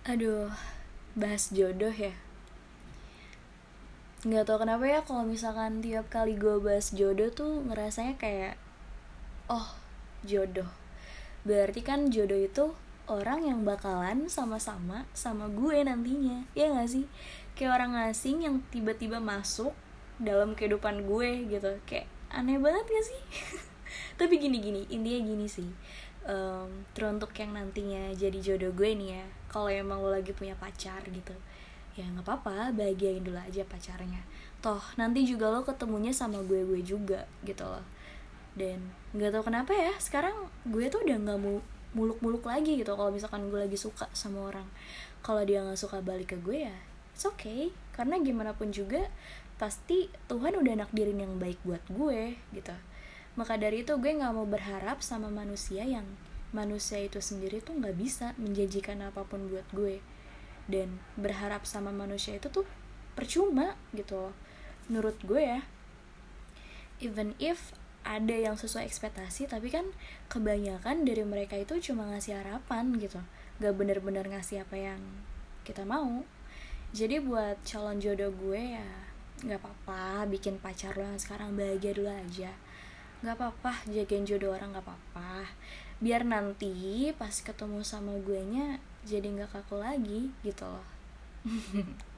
Aduh, bahas jodoh ya. Nggak tau kenapa ya kalau misalkan tiap kali gue bahas jodoh tuh ngerasanya kayak, oh jodoh. Berarti kan jodoh itu orang yang bakalan sama-sama sama gue nantinya. Ya gak sih? Kayak orang asing yang tiba-tiba masuk dalam kehidupan gue gitu. Kayak aneh banget gak sih? Tapi gini-gini, intinya gini sih um, teruntuk yang nantinya jadi jodoh gue nih ya. Kalau emang lo lagi punya pacar gitu ya nggak apa-apa bahagiain dulu aja pacarnya. Toh nanti juga lo ketemunya sama gue gue juga gitu loh. Dan nggak tau kenapa ya sekarang gue tuh udah nggak mau muluk-muluk lagi gitu kalau misalkan gue lagi suka sama orang. Kalau dia nggak suka balik ke gue ya it's okay. Karena gimana pun juga pasti Tuhan udah nakdirin yang baik buat gue gitu maka dari itu gue gak mau berharap sama manusia yang manusia itu sendiri tuh gak bisa menjanjikan apa pun buat gue. Dan berharap sama manusia itu tuh percuma gitu loh. Menurut gue ya. Even if ada yang sesuai ekspektasi tapi kan kebanyakan dari mereka itu cuma ngasih harapan gitu gak bener-bener ngasih apa yang kita mau jadi buat calon jodoh gue ya gak apa-apa bikin pacar lo yang sekarang bahagia dulu aja nggak apa-apa jagain jodoh orang nggak apa-apa. Biar nanti pas ketemu sama gue nya jadi nggak kaku lagi gitu loh